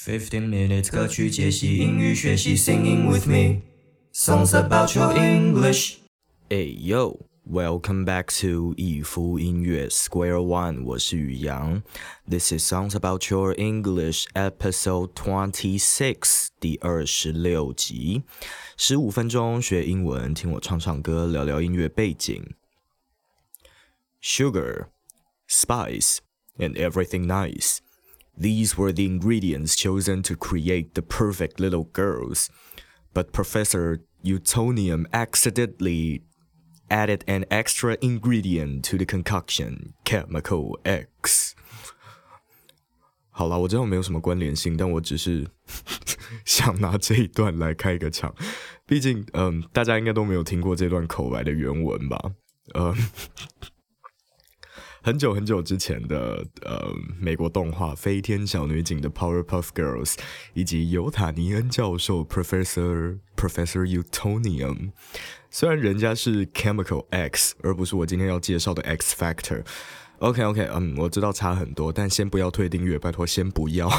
Fifteen minutes 歌曲解析英语学习，Singing with me songs about your English。Hey yo, welcome back to 一夫音乐 Square One，我是宇阳。This is songs about your English episode twenty six，第二十六集，十五分钟学英文，听我唱唱歌，聊聊音乐背景。Sugar, spice, and everything nice. These were the ingredients chosen to create the perfect little girls. But Professor Utonium accidentally added an extra ingredient to the concoction, chemical X. 好了，我知道没有什么关联性，但我只是想拿这一段来开个场。毕竟，嗯，大家应该都没有听过这段口白的原文吧？嗯。 很久很久之前的呃美国动画《飞天小女警》的 Powerpuff Girls，以及尤塔尼恩教授 Professor Professor Utonium，虽然人家是 Chemical X，而不是我今天要介绍的 X Factor。OK OK，嗯，我知道差很多，但先不要退订阅，拜托先不要。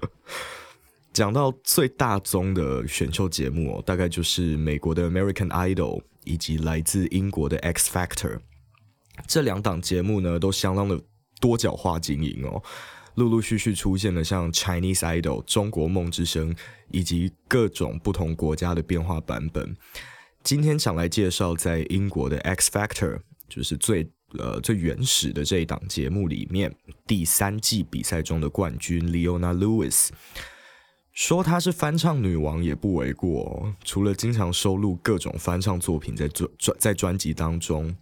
讲到最大宗的选秀节目哦，大概就是美国的 American Idol，以及来自英国的 X Factor。这两档节目呢，都相当的多角化经营哦，陆陆续续出现了像 Chinese Idol、中国梦之声以及各种不同国家的变化版本。今天想来介绍在英国的 X Factor，就是最呃最原始的这一档节目里面第三季比赛中的冠军 Leona Lewis。说她是翻唱女王也不为过，除了经常收录各种翻唱作品在专专在专辑当中。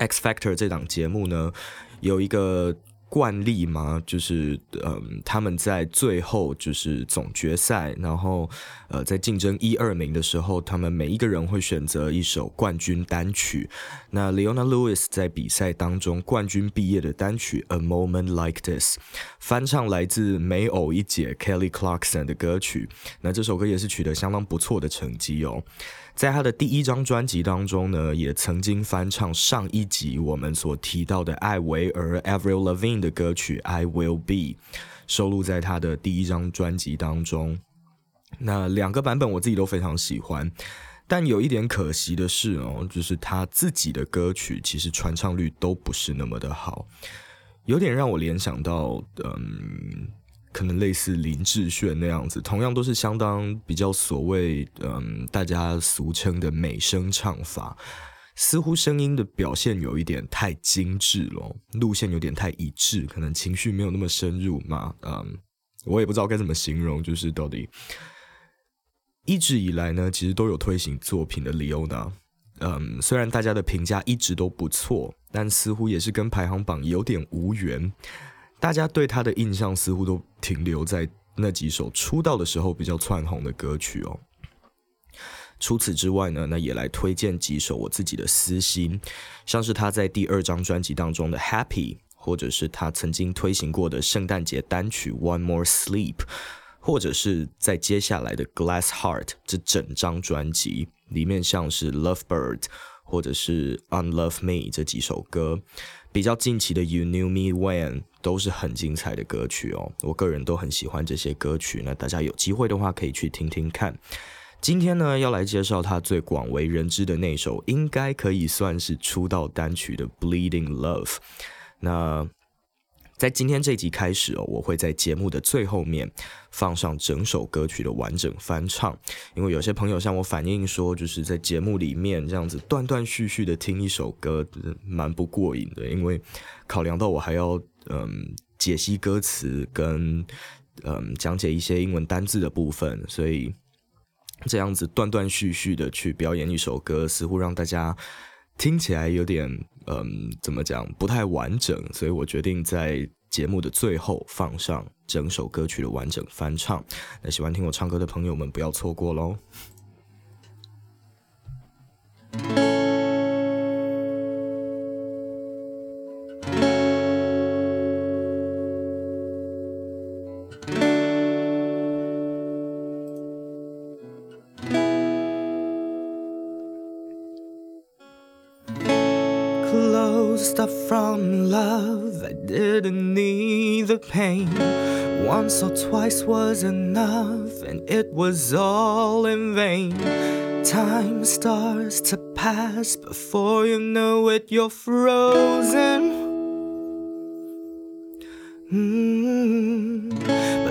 X Factor 这档节目呢，有一个惯例嘛，就是嗯，他们在最后就是总决赛，然后呃，在竞争一二名的时候，他们每一个人会选择一首冠军单曲。那 Leona Lewis 在比赛当中冠军毕业的单曲《A Moment Like This》，翻唱来自美偶一姐 Kelly Clarkson 的歌曲。那这首歌也是取得相当不错的成绩哦。在他的第一张专辑当中呢，也曾经翻唱上一集我们所提到的艾维尔 （Avril Lavigne） 的歌曲《I Will Be》，收录在他的第一张专辑当中。那两个版本我自己都非常喜欢，但有一点可惜的是哦，就是他自己的歌曲其实传唱率都不是那么的好，有点让我联想到，嗯。可能类似林志炫那样子，同样都是相当比较所谓，嗯，大家俗称的美声唱法，似乎声音的表现有一点太精致了，路线有点太一致，可能情绪没有那么深入嘛，嗯，我也不知道该怎么形容，就是到底一直以来呢，其实都有推行作品的 Leona，嗯，虽然大家的评价一直都不错，但似乎也是跟排行榜有点无缘。大家对他的印象似乎都停留在那几首出道的时候比较窜红的歌曲哦。除此之外呢，那也来推荐几首我自己的私心，像是他在第二张专辑当中的《Happy》，或者是他曾经推行过的圣诞节单曲《One More Sleep》，或者是在接下来的《Glass Heart》这整张专辑里面，像是《Lovebird》或者是《Unlove Me》这几首歌。比较近期的《You Knew Me When》都是很精彩的歌曲哦，我个人都很喜欢这些歌曲。那大家有机会的话可以去听听看。今天呢，要来介绍他最广为人知的那首，应该可以算是出道单曲的《Bleeding Love》。那在今天这集开始哦，我会在节目的最后面放上整首歌曲的完整翻唱，因为有些朋友向我反映说，就是在节目里面这样子断断续续的听一首歌，蛮不过瘾的。因为考量到我还要嗯解析歌词跟嗯讲解一些英文单字的部分，所以这样子断断续续的去表演一首歌，似乎让大家听起来有点。嗯，怎么讲不太完整，所以我决定在节目的最后放上整首歌曲的完整翻唱。那喜欢听我唱歌的朋友们，不要错过喽。Once or twice was enough, and it was all in vain. Time starts to pass before you know it, you're frozen. Mm.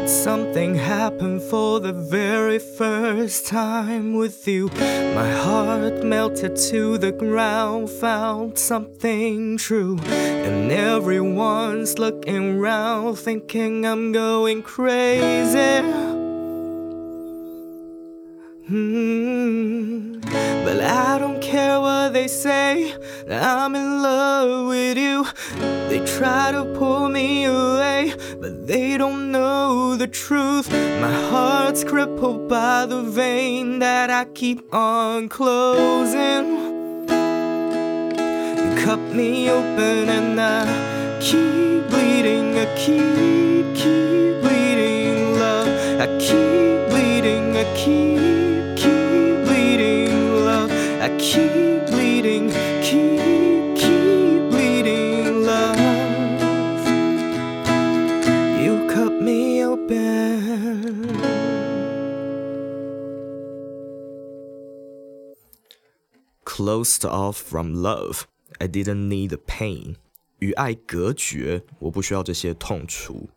Something happened for the very first time with you. My heart melted to the ground, found something true. And everyone's looking round, thinking I'm going crazy. Mm. But I don't care what they say, I'm in love with you. They try to pull me away, but they don't know the truth. My heart's crippled by the vein that I keep on closing. You cut me open and I keep bleeding, I keep, keep bleeding, love. I keep bleeding, I keep, keep bleeding, love. I keep bleeding, Closed off from love, I didn't need the pain. 与爱隔绝，我不需要这些痛楚。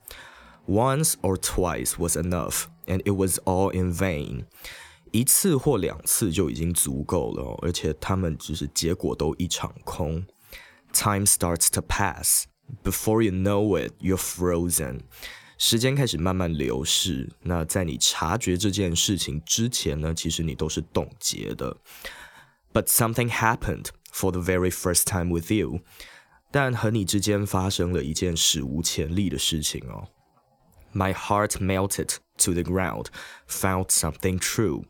Once or twice was enough, and it was all in vain. 一次或两次就已经足够了，而且他们只是结果都一场空。Time starts to pass. Before you know it, you're frozen. 时间开始慢慢流逝，那在你察觉这件事情之前呢，其实你都是冻结的。 But something happened for the very first time with you. 但和你之间发生了一件史无前例的事情哦。My heart melted to the ground, found something true.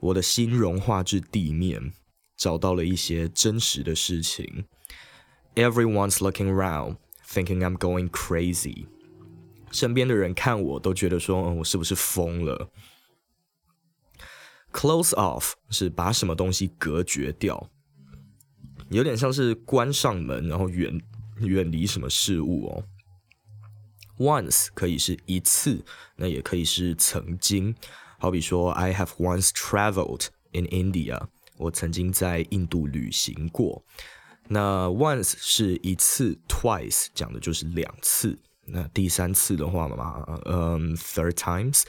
我的心融化至地面，找到了一些真实的事情。Everyone's looking around, thinking I'm going crazy. 身边的人看我都觉得说，嗯，我是不是疯了 ？Close off 是把什么东西隔绝掉，有点像是关上门，然后远远离什么事物哦。Once 可以是一次，那也可以是曾经。好比说，I have once traveled in India，我曾经在印度旅行过。那 once 是一次，twice 讲的就是两次。那第三次的话嘛，嗯，third times。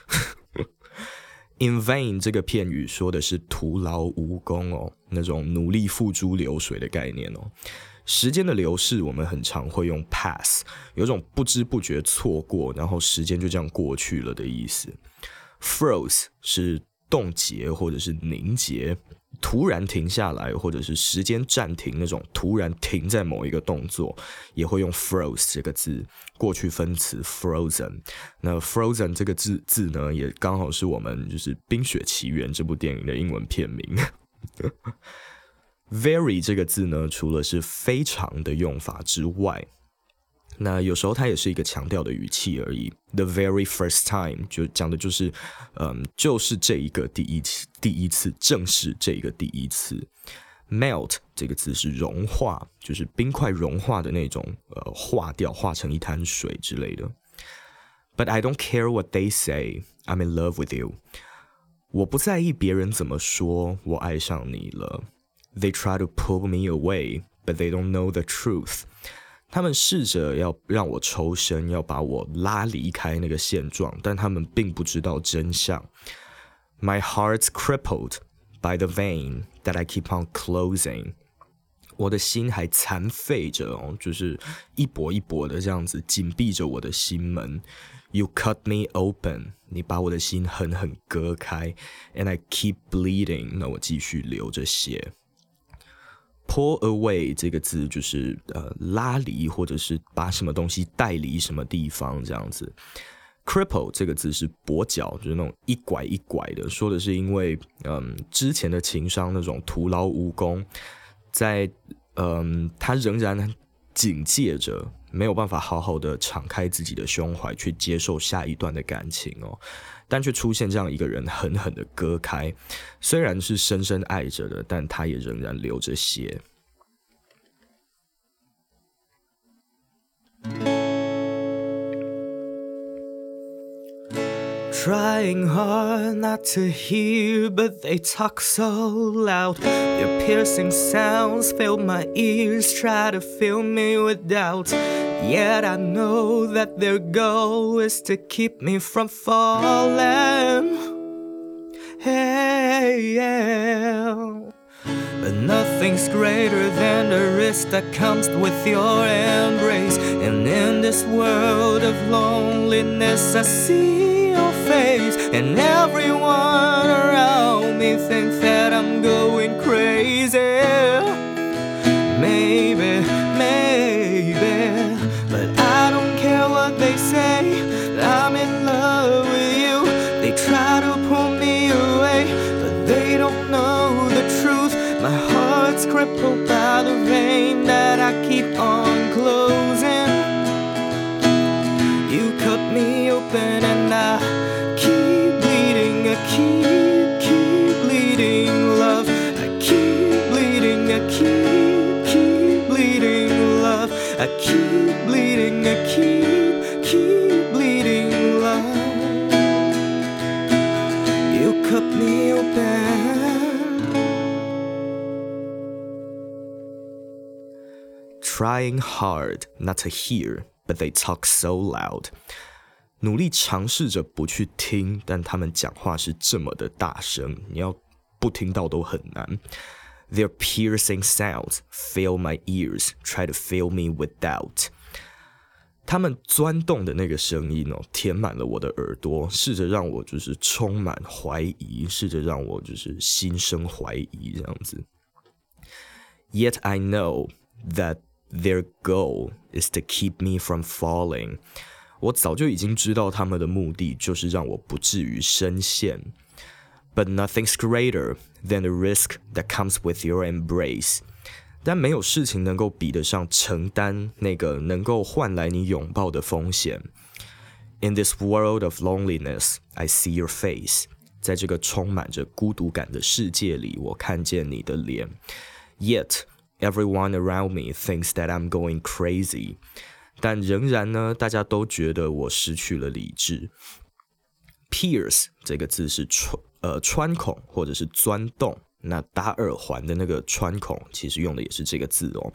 In vain 这个片语说的是徒劳无功哦，那种努力付诸流水的概念哦。时间的流逝，我们很常会用 pass，有种不知不觉错过，然后时间就这样过去了的意思。Froze 是冻结或者是凝结，突然停下来，或者是时间暂停那种突然停在某一个动作，也会用 “frozen” 这个字，过去分词 frozen。那 frozen 这个字字呢，也刚好是我们就是《冰雪奇缘》这部电影的英文片名。Very 这个字呢，除了是非常的用法之外，那有时候它也是一个强调的语气而已。The very first time 就讲的就是，嗯，就是这一个第一次，第一次，正是这一个第一次。Melt 这个字是融化，就是冰块融化的那种，呃，化掉，化成一滩水之类的。But I don't care what they say, I'm in love with you。我不在意别人怎么说，我爱上你了。They try to pull me away, but they don't know the truth. 他们试着要让我抽身，要把我拉离开那个现状，但他们并不知道真相。My heart's crippled by the vein that I keep on closing. 我的心还残废着哦，就是一搏一搏的这样子紧闭着我的心门。You cut me open，你把我的心狠狠割开，and I keep bleeding，那我继续流着血。Pull away 这个字就是呃拉离，或者是把什么东西带离什么地方这样子。Cripple 这个字是跛脚，就是那种一拐一拐的，说的是因为嗯之前的情商那种徒劳无功，在嗯他仍然警戒着，没有办法好好的敞开自己的胸怀去接受下一段的感情哦。但却出现这样一个人，狠狠的割开，虽然是深深爱着的，但他也仍然流着血。Trying hard not to hear, but they talk so loud. Their piercing sounds fill my ears, try to fill me with doubt. Yet I know that their goal is to keep me from falling. Hey, yeah. But nothing's greater than the risk that comes with your embrace. And in this world of loneliness, I see And everyone around me thinks that I'm going crazy. Maybe, maybe. But I don't care what they say. I'm in love with you. They try to pull me away, but they don't know the truth. My heart's crippled by the vein that I keep on closing. You cut me open and I Trying hard not to hear, but they talk so loud. 努力尝试着不去听，但他们讲话是这么的大声，你要不听到都很难。Their piercing sounds fill my ears, try to fill me with doubt. 他们钻洞的那个声音哦，填满了我的耳朵，试着让我就是充满怀疑，试着让我就是心生怀疑这样子。Yet I know that their goal is to keep me from falling. 我早就已经知道他们的目的就是让我不至于深陷。But nothing's greater than the risk that comes with your embrace. 但没有事情能够比得上承担那个能够换来你拥抱的风险。In this world of loneliness, I see your face. 在这个充满着孤独感的世界里，我看见你的脸。Yet everyone around me thinks that I'm going crazy. 但仍然呢，大家都觉得我失去了理智。Pierce 这个字是穿呃穿孔或者是钻洞。那打耳环的那个穿孔，其实用的也是这个字哦。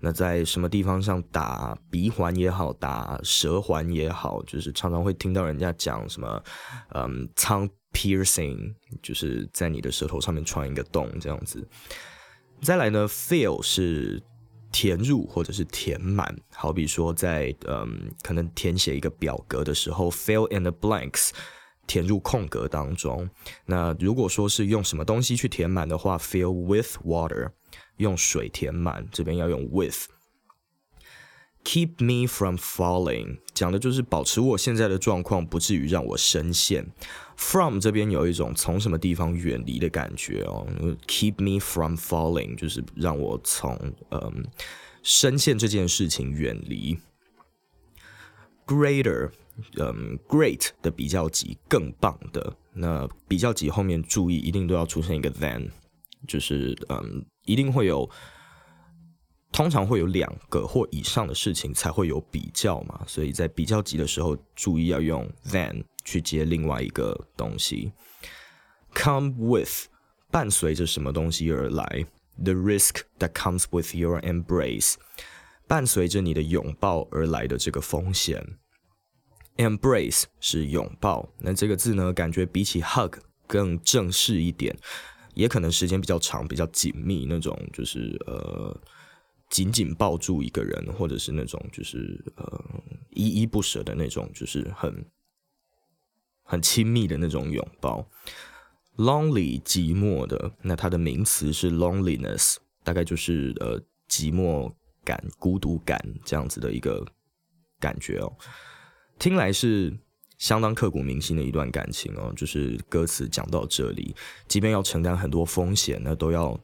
那在什么地方上打鼻环也好，打舌环也好，就是常常会听到人家讲什么，嗯穿 piercing，就是在你的舌头上面穿一个洞这样子。再来呢，fill 是填入或者是填满，好比说在嗯，可能填写一个表格的时候，fill in the blanks。填入空格当中。那如果说是用什么东西去填满的话，fill with water，用水填满，这边要用 with。Keep me from falling，讲的就是保持我现在的状况，不至于让我深陷。From 这边有一种从什么地方远离的感觉哦。Keep me from falling，就是让我从嗯深陷这件事情远离。Greater。嗯，great 的比较级更棒的，那比较级后面注意一定都要出现一个 than，就是嗯，一定会有，通常会有两个或以上的事情才会有比较嘛，所以在比较级的时候注意要用 than 去接另外一个东西。Come with 伴随着什么东西而来？The risk that comes with your embrace 伴随着你的拥抱而来的这个风险。Embrace 是拥抱，那这个字呢，感觉比起 hug 更正式一点，也可能时间比较长、比较紧密那种，就是呃紧紧抱住一个人，或者是那种就是呃依依不舍的那种，就是很很亲密的那种拥抱。Lonely 寂寞的，那它的名词是 loneliness，大概就是呃寂寞感、孤独感这样子的一个感觉哦。听来是相当刻骨铭心的一段感情哦，就是歌词讲到这里，即便要承担很多风险，那都要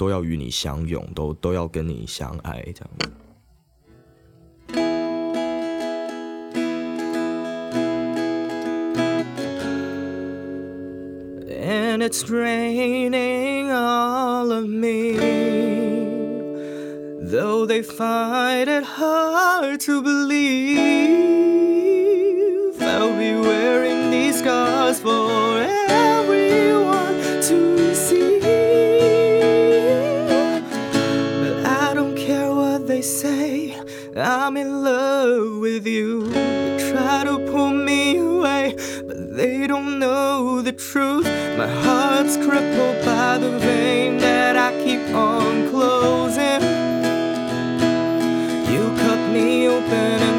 都要与你相拥，都都要跟你相爱这样。And it's draining all of me. Though they find it hard to believe don't know the truth. My heart's crippled by the vein that I keep on closing. You cut me open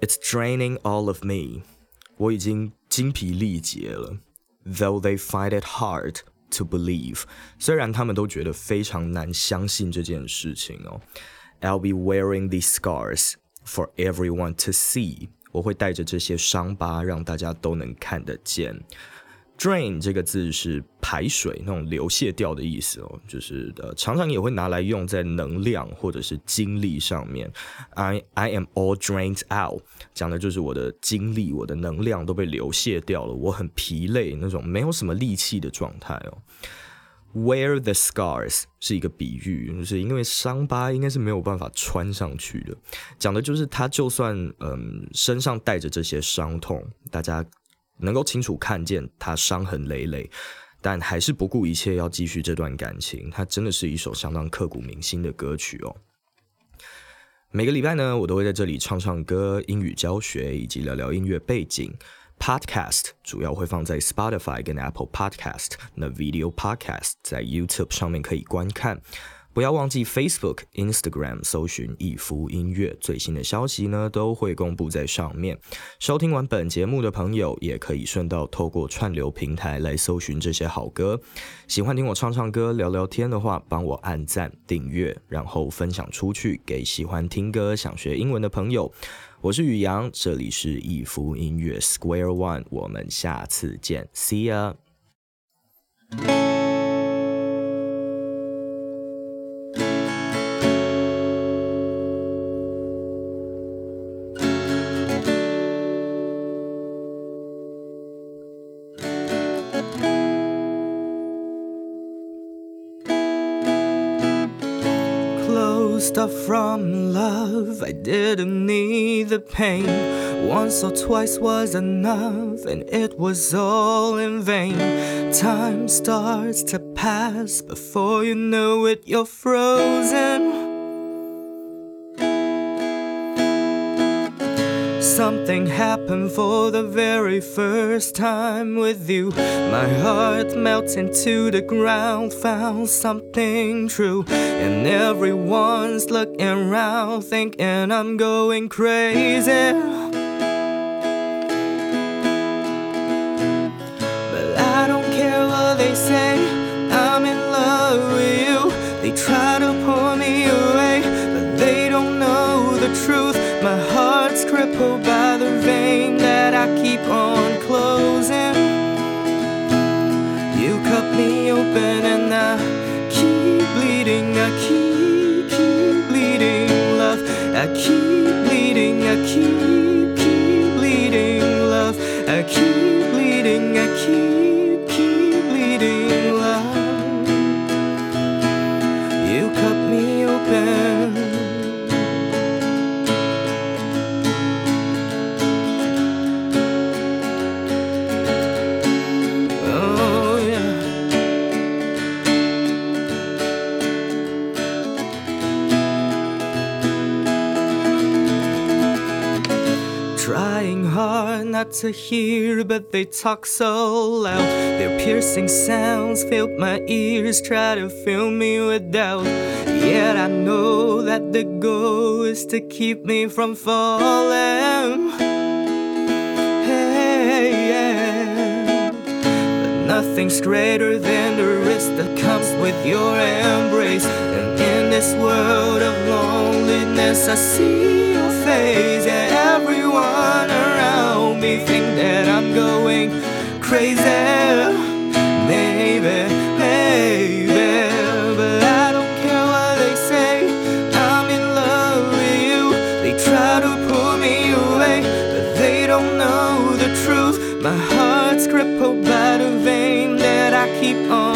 It's draining all of me，我已经精疲力竭了。Though they find it hard to believe，虽然他们都觉得非常难相信这件事情哦。I'll be wearing these scars for everyone to see，我会带着这些伤疤让大家都能看得见。 Drain 这个字是排水那种流泻掉的意思哦，就是呃常常也会拿来用在能量或者是精力上面。I I am all drained out，讲的就是我的精力、我的能量都被流泻掉了，我很疲累，那种没有什么力气的状态哦。Wear the scars 是一个比喻，就是因为伤疤应该是没有办法穿上去的，讲的就是他就算嗯身上带着这些伤痛，大家能够清楚看见他伤痕累累，但还是不顾一切要继续这段感情。它真的是一首相当刻骨铭心的歌曲哦。每个礼拜呢，我都会在这里唱唱歌、英语教学以及聊聊音乐背景。Podcast 主要会放在 Spotify 跟 Apple Podcast，那 Video Podcast 在 YouTube 上面可以观看。不要忘记 Facebook、Instagram 搜寻“一夫音乐”，最新的消息呢都会公布在上面。收听完本节目的朋友，也可以顺道透过串流平台来搜寻这些好歌。喜欢听我唱唱歌、聊聊天的话，帮我按赞、订阅，然后分享出去给喜欢听歌、想学英文的朋友。我是宇阳，这里是一夫音乐 Square One，我们下次见，See ya。Pain. Once or twice was enough, and it was all in vain. Time starts to pass before you know it, you're frozen. Something happened for the very first time with you. My heart melted to the ground, found something true. And everyone's looking around, thinking I'm going crazy. Keep on closing. You cut me open and I keep bleeding. I keep, keep bleeding, love. I keep bleeding. I keep, keep bleeding, love. I keep bleeding. I keep, Trying hard not to hear, but they talk so loud. Their piercing sounds fill my ears, try to fill me with doubt. Yet I know that the goal is to keep me from falling. Hey. But nothing's greater than the risk that comes with your embrace. And in this world of loneliness, I see your face everywhere everyone around me think that I'm going crazy. Maybe, maybe, but I don't care what they say. I'm in love with you. They try to pull me away, but they don't know the truth. My heart's crippled by the vein that I keep on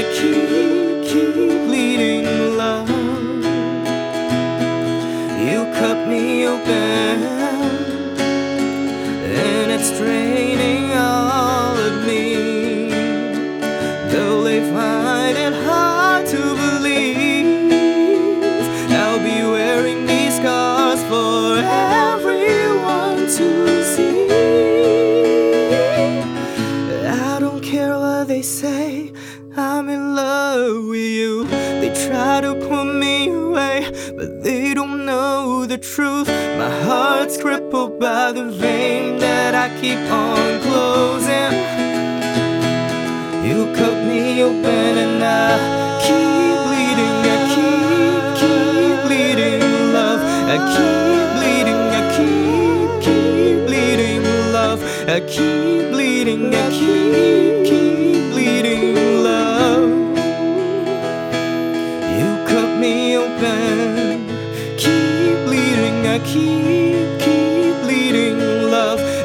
I keep, keep bleeding, love. You cut me open, truth. My heart's crippled by the vein that I keep on closing. You cut me open and I keep bleeding. I keep, keep bleeding, love. I keep bleeding. I keep, keep bleeding, love. I keep bleeding. I keep, keep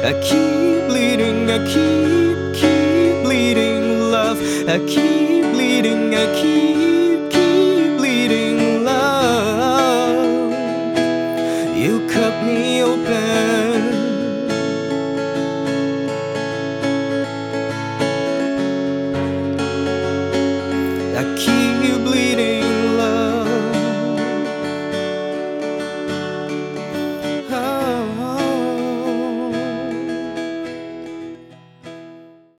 I keep bleeding. I keep, keep bleeding, love. I keep bleeding. I keep,